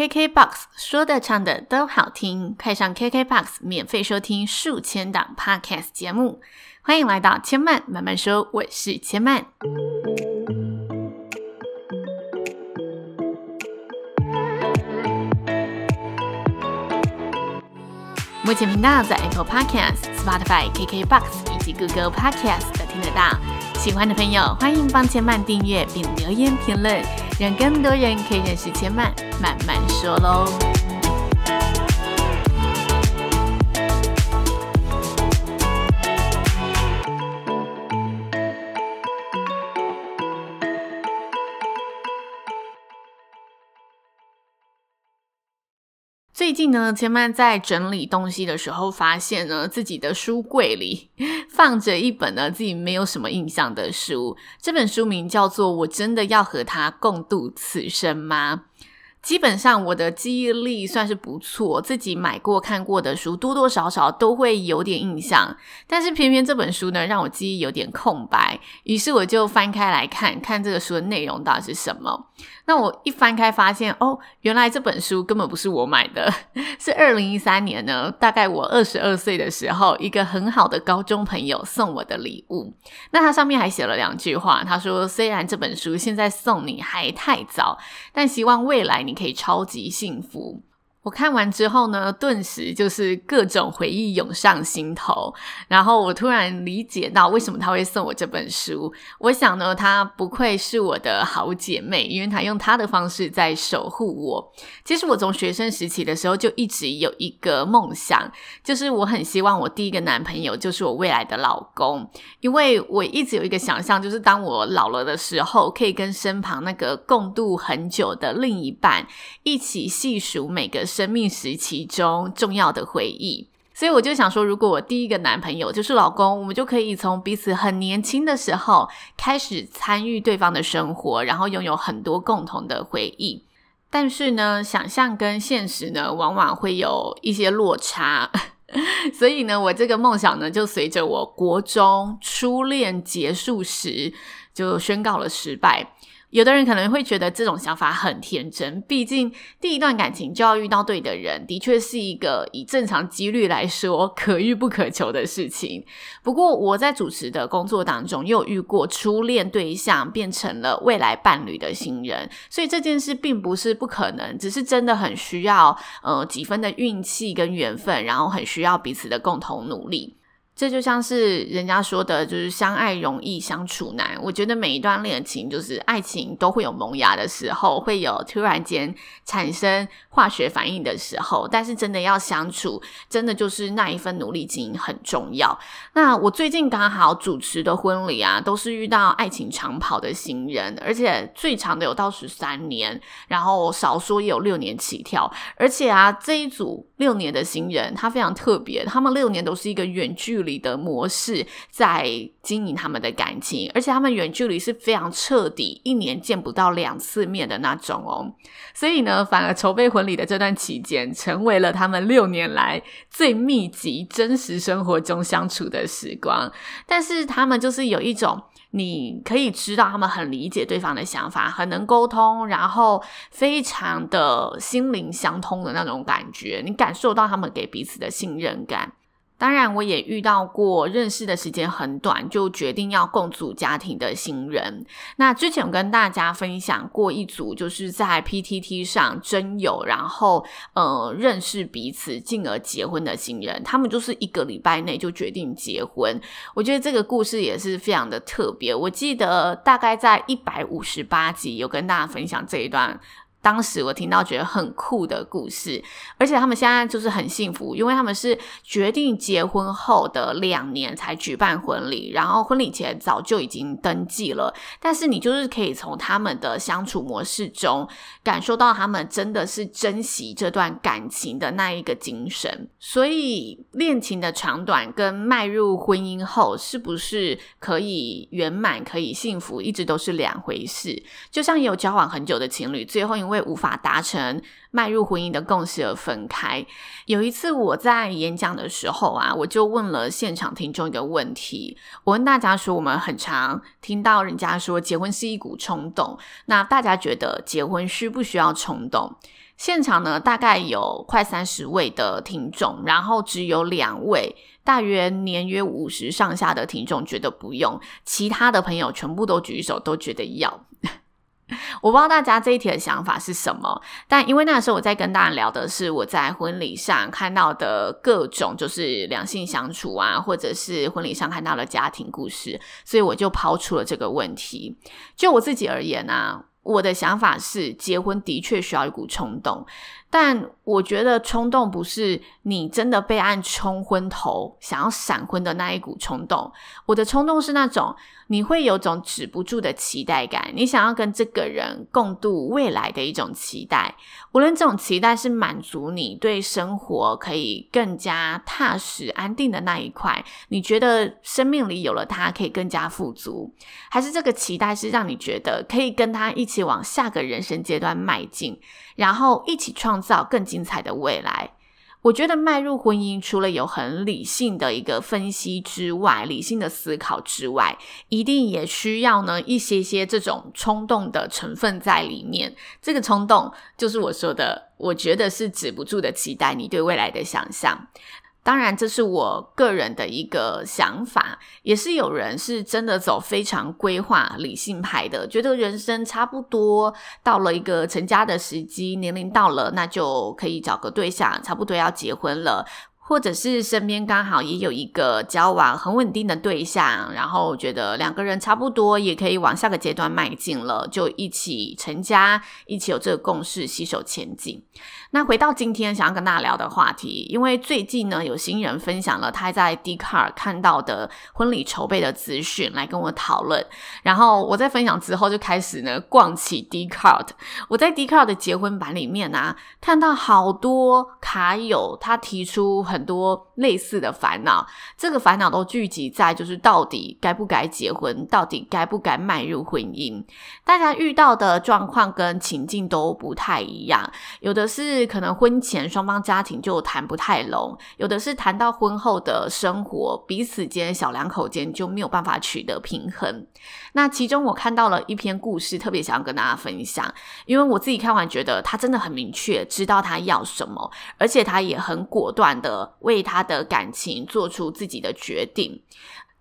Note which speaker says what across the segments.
Speaker 1: KKBOX 说的唱的都好听，快上 KKBOX 免费收听数千档 Podcast 节目，欢迎来到千曼慢慢说，我是千曼。目前频道在 Apple Podcast、Spotify、KKBOX 以及 Google Podcast 都听得到，喜欢的朋友欢迎帮千曼订阅并留言评论，让更多人可以认识千曼慢慢说喽。最近呢，千曼在整理东西的时候，发现呢，自己的书柜里放着一本呢自己没有什么印象的书。这本书名叫做《我真的要和他共度此生吗》。基本上我的记忆力算是不错，自己买过看过的书多多少少都会有点印象，但是偏偏这本书呢让我记忆有点空白，于是我就翻开来看看这个书的内容到底是什么。那我一翻开发现，哦，原来这本书根本不是我买的，是二零一三年呢，大概我二十二岁的时候，一个很好的高中朋友送我的礼物。那他上面还写了两句话，他说：“虽然这本书现在送你还太早，但希望未来你你可以超级幸福。”我看完之后呢，顿时就是各种回忆涌上心头，然后我突然理解到为什么他会送我这本书。我想呢，她不愧是我的好姐妹，因为她用她的方式在守护我。其实我从学生时期的时候就一直有一个梦想，就是我很希望我第一个男朋友就是我未来的老公，因为我一直有一个想象，就是当我老了的时候，可以跟身旁那个共度很久的另一半一起细数每个。生命时期中重要的回忆，所以我就想说，如果我第一个男朋友就是老公，我们就可以从彼此很年轻的时候开始参与对方的生活，然后拥有很多共同的回忆。但是呢，想象跟现实呢，往往会有一些落差，所以呢，我这个梦想呢，就随着我国中初恋结束时，就宣告了失败。有的人可能会觉得这种想法很天真，毕竟第一段感情就要遇到对的人，的确是一个以正常几率来说可遇不可求的事情。不过我在主持的工作当中，又遇过初恋对象变成了未来伴侣的新人，所以这件事并不是不可能，只是真的很需要呃几分的运气跟缘分，然后很需要彼此的共同努力。这就像是人家说的，就是相爱容易相处难。我觉得每一段恋情，就是爱情都会有萌芽的时候，会有突然间产生化学反应的时候。但是真的要相处，真的就是那一份努力经营很重要。那我最近刚好主持的婚礼啊，都是遇到爱情长跑的新人，而且最长的有到十三年，然后少说也有六年起跳。而且啊，这一组六年的新人，他非常特别，他们六年都是一个远距离的模式在经营他们的感情，而且他们远距离是非常彻底，一年见不到两次面的那种哦。所以呢，反而筹备婚礼的这段期间，成为了他们六年来最密集、真实生活中相处的时光。但是他们就是有一种，你可以知道他们很理解对方的想法，很能沟通，然后非常的心灵相通的那种感觉，你感受到他们给彼此的信任感。当然，我也遇到过认识的时间很短就决定要共组家庭的新人。那之前我跟大家分享过一组，就是在 PTT 上真有，然后呃认识彼此，进而结婚的新人。他们就是一个礼拜内就决定结婚。我觉得这个故事也是非常的特别。我记得大概在一百五十八集有跟大家分享这一段。当时我听到觉得很酷的故事，而且他们现在就是很幸福，因为他们是决定结婚后的两年才举办婚礼，然后婚礼前早就已经登记了。但是你就是可以从他们的相处模式中感受到他们真的是珍惜这段感情的那一个精神。所以恋情的长短跟迈入婚姻后是不是可以圆满、可以幸福，一直都是两回事。就像有交往很久的情侣，最后因为为无法达成迈入婚姻的共识而分开。有一次我在演讲的时候啊，我就问了现场听众一个问题，我问大家说：我们很常听到人家说结婚是一股冲动，那大家觉得结婚需不需要冲动？现场呢，大概有快三十位的听众，然后只有两位，大约年约五十上下的听众觉得不用，其他的朋友全部都举手，都觉得要。我不知道大家这一题的想法是什么，但因为那时候我在跟大家聊的是我在婚礼上看到的各种就是两性相处啊，或者是婚礼上看到的家庭故事，所以我就抛出了这个问题。就我自己而言啊。我的想法是，结婚的确需要一股冲动，但我觉得冲动不是你真的被爱冲昏头，想要闪婚的那一股冲动。我的冲动是那种。你会有种止不住的期待感，你想要跟这个人共度未来的一种期待，无论这种期待是满足你对生活可以更加踏实安定的那一块，你觉得生命里有了他可以更加富足，还是这个期待是让你觉得可以跟他一起往下个人生阶段迈进，然后一起创造更精彩的未来。我觉得迈入婚姻，除了有很理性的一个分析之外，理性的思考之外，一定也需要呢一些些这种冲动的成分在里面。这个冲动就是我说的，我觉得是止不住的期待，你对未来的想象。当然，这是我个人的一个想法，也是有人是真的走非常规划理性派的，觉得人生差不多到了一个成家的时机，年龄到了，那就可以找个对象，差不多要结婚了。或者是身边刚好也有一个交往很稳定的对象，然后觉得两个人差不多也可以往下个阶段迈进了，就一起成家，一起有这个共识，携手前进。那回到今天想要跟大家聊的话题，因为最近呢有新人分享了他在 Dcard 看到的婚礼筹备的资讯来跟我讨论，然后我在分享之后就开始呢逛起 Dcard。我在 Dcard 的结婚版里面啊，看到好多卡友他提出很。很多类似的烦恼，这个烦恼都聚集在就是到底该不该结婚，到底该不该迈入婚姻。大家遇到的状况跟情境都不太一样，有的是可能婚前双方家庭就谈不太拢，有的是谈到婚后的生活，彼此间小两口间就没有办法取得平衡。那其中我看到了一篇故事，特别想要跟大家分享，因为我自己看完觉得他真的很明确，知道他要什么，而且他也很果断的为他的感情做出自己的决定。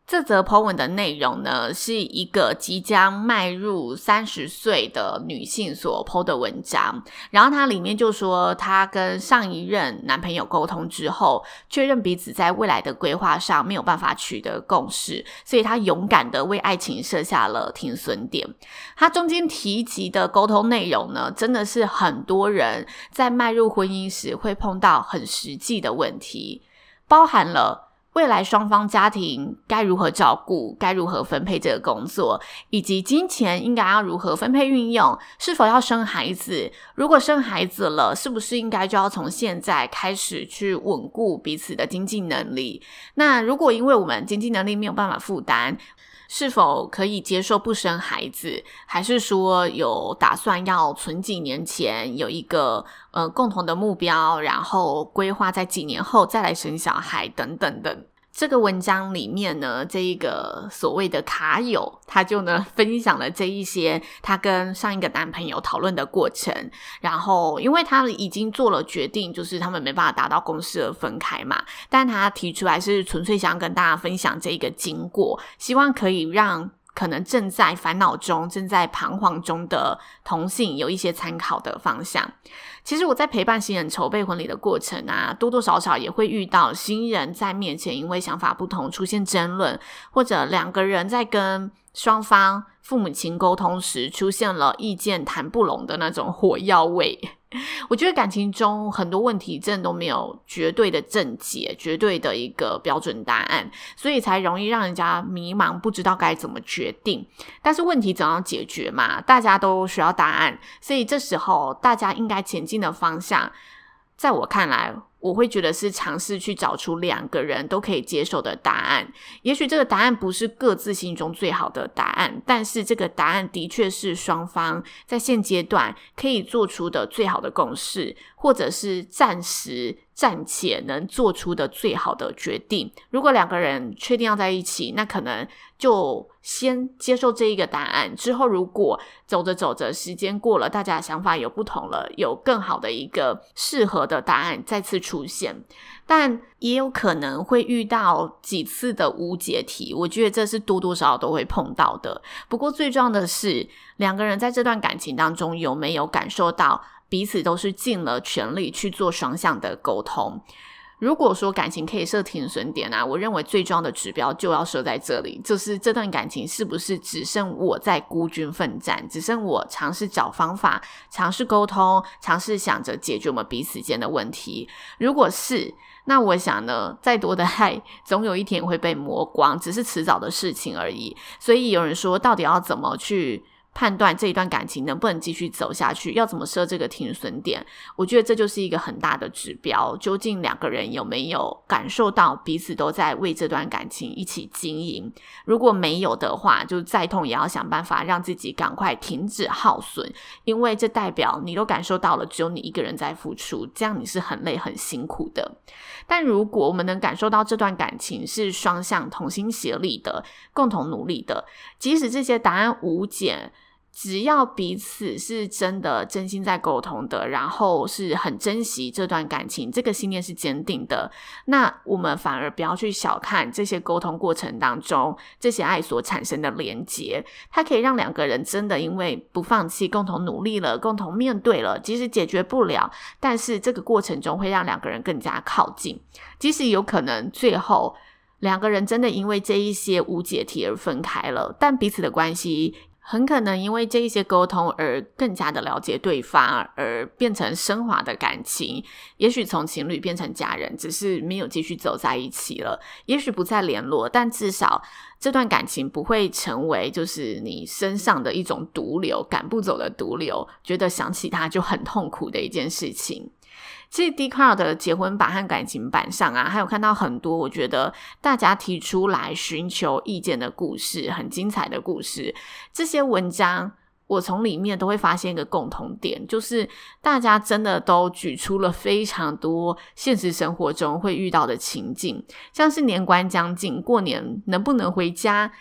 Speaker 1: 这则 po 文的内容呢，是一个即将迈入三十岁的女性所 po 的文章。然后它里面就说，她跟上一任男朋友沟通之后，确认彼此在未来的规划上没有办法取得共识，所以她勇敢的为爱情设下了停损点。她中间提及的沟通内容呢，真的是很多人在迈入婚姻时会碰到很实际的问题，包含了。未来双方家庭该如何照顾，该如何分配这个工作，以及金钱应该要如何分配运用，是否要生孩子？如果生孩子了，是不是应该就要从现在开始去稳固彼此的经济能力？那如果因为我们经济能力没有办法负担，是否可以接受不生孩子？还是说有打算要存几年钱，有一个呃共同的目标，然后规划在几年后再来生小孩等等等。这个文章里面呢，这一个所谓的卡友，他就呢分享了这一些他跟上一个男朋友讨论的过程，然后因为他已经做了决定，就是他们没办法达到共识而分开嘛，但他提出来是纯粹想跟大家分享这一个经过，希望可以让。可能正在烦恼中、正在彷徨中的同性有一些参考的方向。其实我在陪伴新人筹备婚礼的过程啊，多多少少也会遇到新人在面前因为想法不同出现争论，或者两个人在跟双方父母亲沟通时出现了意见谈不拢的那种火药味。我觉得感情中很多问题真的都没有绝对的正解，绝对的一个标准答案，所以才容易让人家迷茫，不知道该怎么决定。但是问题总要解决嘛，大家都需要答案，所以这时候大家应该前进的方向，在我看来，我会觉得是尝试去找出两个人都可以接受的答案。也许这个答案不是各自心中最好的答案，但是这个答案的确是双方在现阶段可以做出的最好的共识，或者是暂时暂且能做出的最好的决定。如果两个人确定要在一起，那可能就先接受这一个答案。之后如果走着走着，时间过了，大家的想法有不同了，有更好的一个适合的答案再次出现。但也有可能会遇到几次的无解题，我觉得这是多多少少都会碰到的。不过最重要的是，两个人在这段感情当中有没有感受到彼此都是尽了全力去做双向的沟通。如果说感情可以设停损点啊，我认为最重要的指标就要设在这里，就是这段感情是不是只剩我在孤军奋战，只剩我尝试找方法，尝试沟通，尝试想着解决我们彼此间的问题。如果是，那我想呢，再多的爱总有一天会被磨光，只是迟早的事情而已。所以有人说，到底要怎么去判断这一段感情能不能继续走下去，要怎么设这个停损点？我觉得这就是一个很大的指标。究竟两个人有没有感受到彼此都在为这段感情一起经营？如果没有的话，就再痛也要想办法让自己赶快停止耗损，因为这代表你都感受到了，只有你一个人在付出，这样你是很累很辛苦的。但如果我们能感受到这段感情是双向同心协力的，共同努力的，即使这些答案无解。只要彼此是真的真心在沟通的，然后是很珍惜这段感情，这个信念是坚定的，那我们反而不要去小看这些沟通过程当中这些爱所产生的连结，它可以让两个人真的因为不放弃，共同努力了，共同面对了，即使解决不了，但是这个过程中会让两个人更加靠近，即使有可能最后两个人真的因为这一些无解题而分开了，但彼此的关系。很可能因为这一些沟通而更加的了解对方，而变成升华的感情。也许从情侣变成家人，只是没有继续走在一起了。也许不再联络，但至少这段感情不会成为就是你身上的一种毒瘤，赶不走的毒瘤，觉得想起他就很痛苦的一件事情。其实 Dcard 的结婚版和感情版上啊，还有看到很多我觉得大家提出来寻求意见的故事，很精彩的故事。这些文章我从里面都会发现一个共同点，就是大家真的都举出了非常多现实生活中会遇到的情境，像是年关将近，过年能不能回家？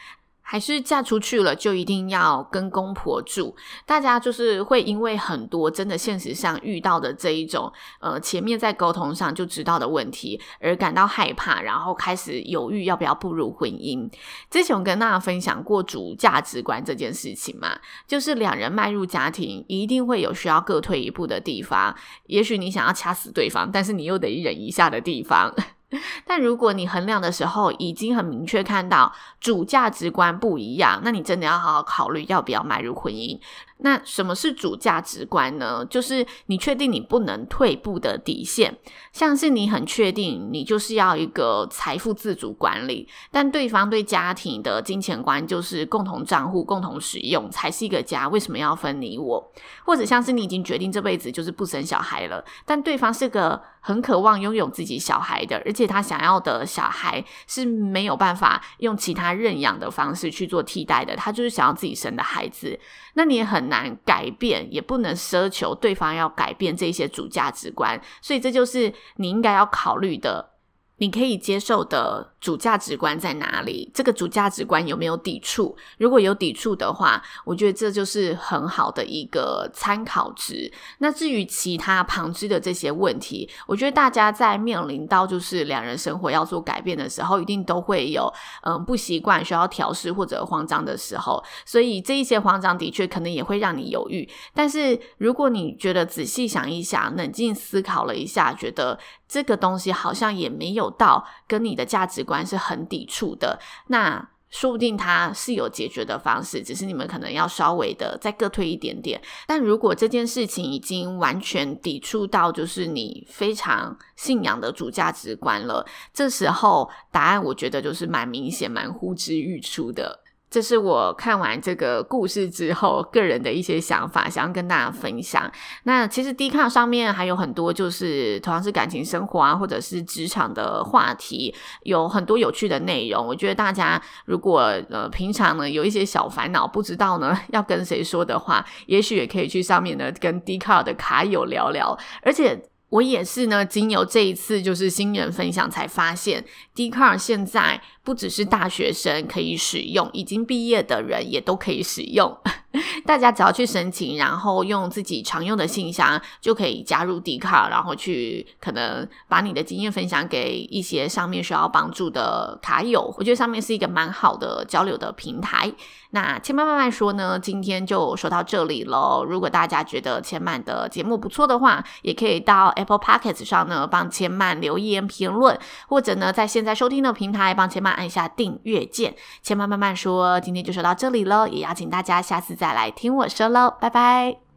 Speaker 1: 还是嫁出去了就一定要跟公婆住？大家就是会因为很多真的现实上遇到的这一种，呃，前面在沟通上就知道的问题而感到害怕，然后开始犹豫要不要步入婚姻。之前我跟大家分享过主价值观这件事情嘛，就是两人迈入家庭一定会有需要各退一步的地方，也许你想要掐死对方，但是你又得忍一下的地方。但如果你衡量的时候已经很明确看到主价值观不一样，那你真的要好好考虑要不要迈入婚姻。那什么是主价值观呢？就是你确定你不能退步的底线，像是你很确定你就是要一个财富自主管理，但对方对家庭的金钱观就是共同账户共同使用才是一个家，为什么要分你我？或者像是你已经决定这辈子就是不生小孩了，但对方是个很渴望拥有自己小孩的，而且他想要的小孩是没有办法用其他认养的方式去做替代的，他就是想要自己生的孩子。那你也很难改变，也不能奢求对方要改变这些主价值观，所以这就是你应该要考虑的。你可以接受的主价值观在哪里？这个主价值观有没有抵触？如果有抵触的话，我觉得这就是很好的一个参考值。那至于其他旁支的这些问题，我觉得大家在面临到就是两人生活要做改变的时候，一定都会有嗯不习惯、需要调试或者慌张的时候。所以这一些慌张的确可能也会让你犹豫。但是如果你觉得仔细想一想，冷静思考了一下，觉得这个东西好像也没有。到跟你的价值观是很抵触的，那说不定他是有解决的方式，只是你们可能要稍微的再各退一点点。但如果这件事情已经完全抵触到就是你非常信仰的主价值观了，这时候答案我觉得就是蛮明显、蛮呼之欲出的。这是我看完这个故事之后个人的一些想法，想要跟大家分享。那其实 dca 上面还有很多，就是同样是感情生活啊，或者是职场的话题，有很多有趣的内容。我觉得大家如果呃平常呢有一些小烦恼，不知道呢要跟谁说的话，也许也可以去上面呢跟 dca 的卡友聊聊，而且。我也是呢，经由这一次就是新人分享才发现，D c a r 现在不只是大学生可以使用，已经毕业的人也都可以使用。大家只要去申请，然后用自己常用的信箱，就可以加入 D 卡然后去可能把你的经验分享给一些上面需要帮助的卡友。我觉得上面是一个蛮好的交流的平台。那千曼慢慢说呢，今天就说到这里喽。如果大家觉得千曼的节目不错的话，也可以到 Apple Podcast 上呢帮千曼留言评论，或者呢在现在收听的平台帮千曼按下订阅键。千曼慢慢说，今天就说到这里了，也邀请大家下次再来听我说喽，拜拜。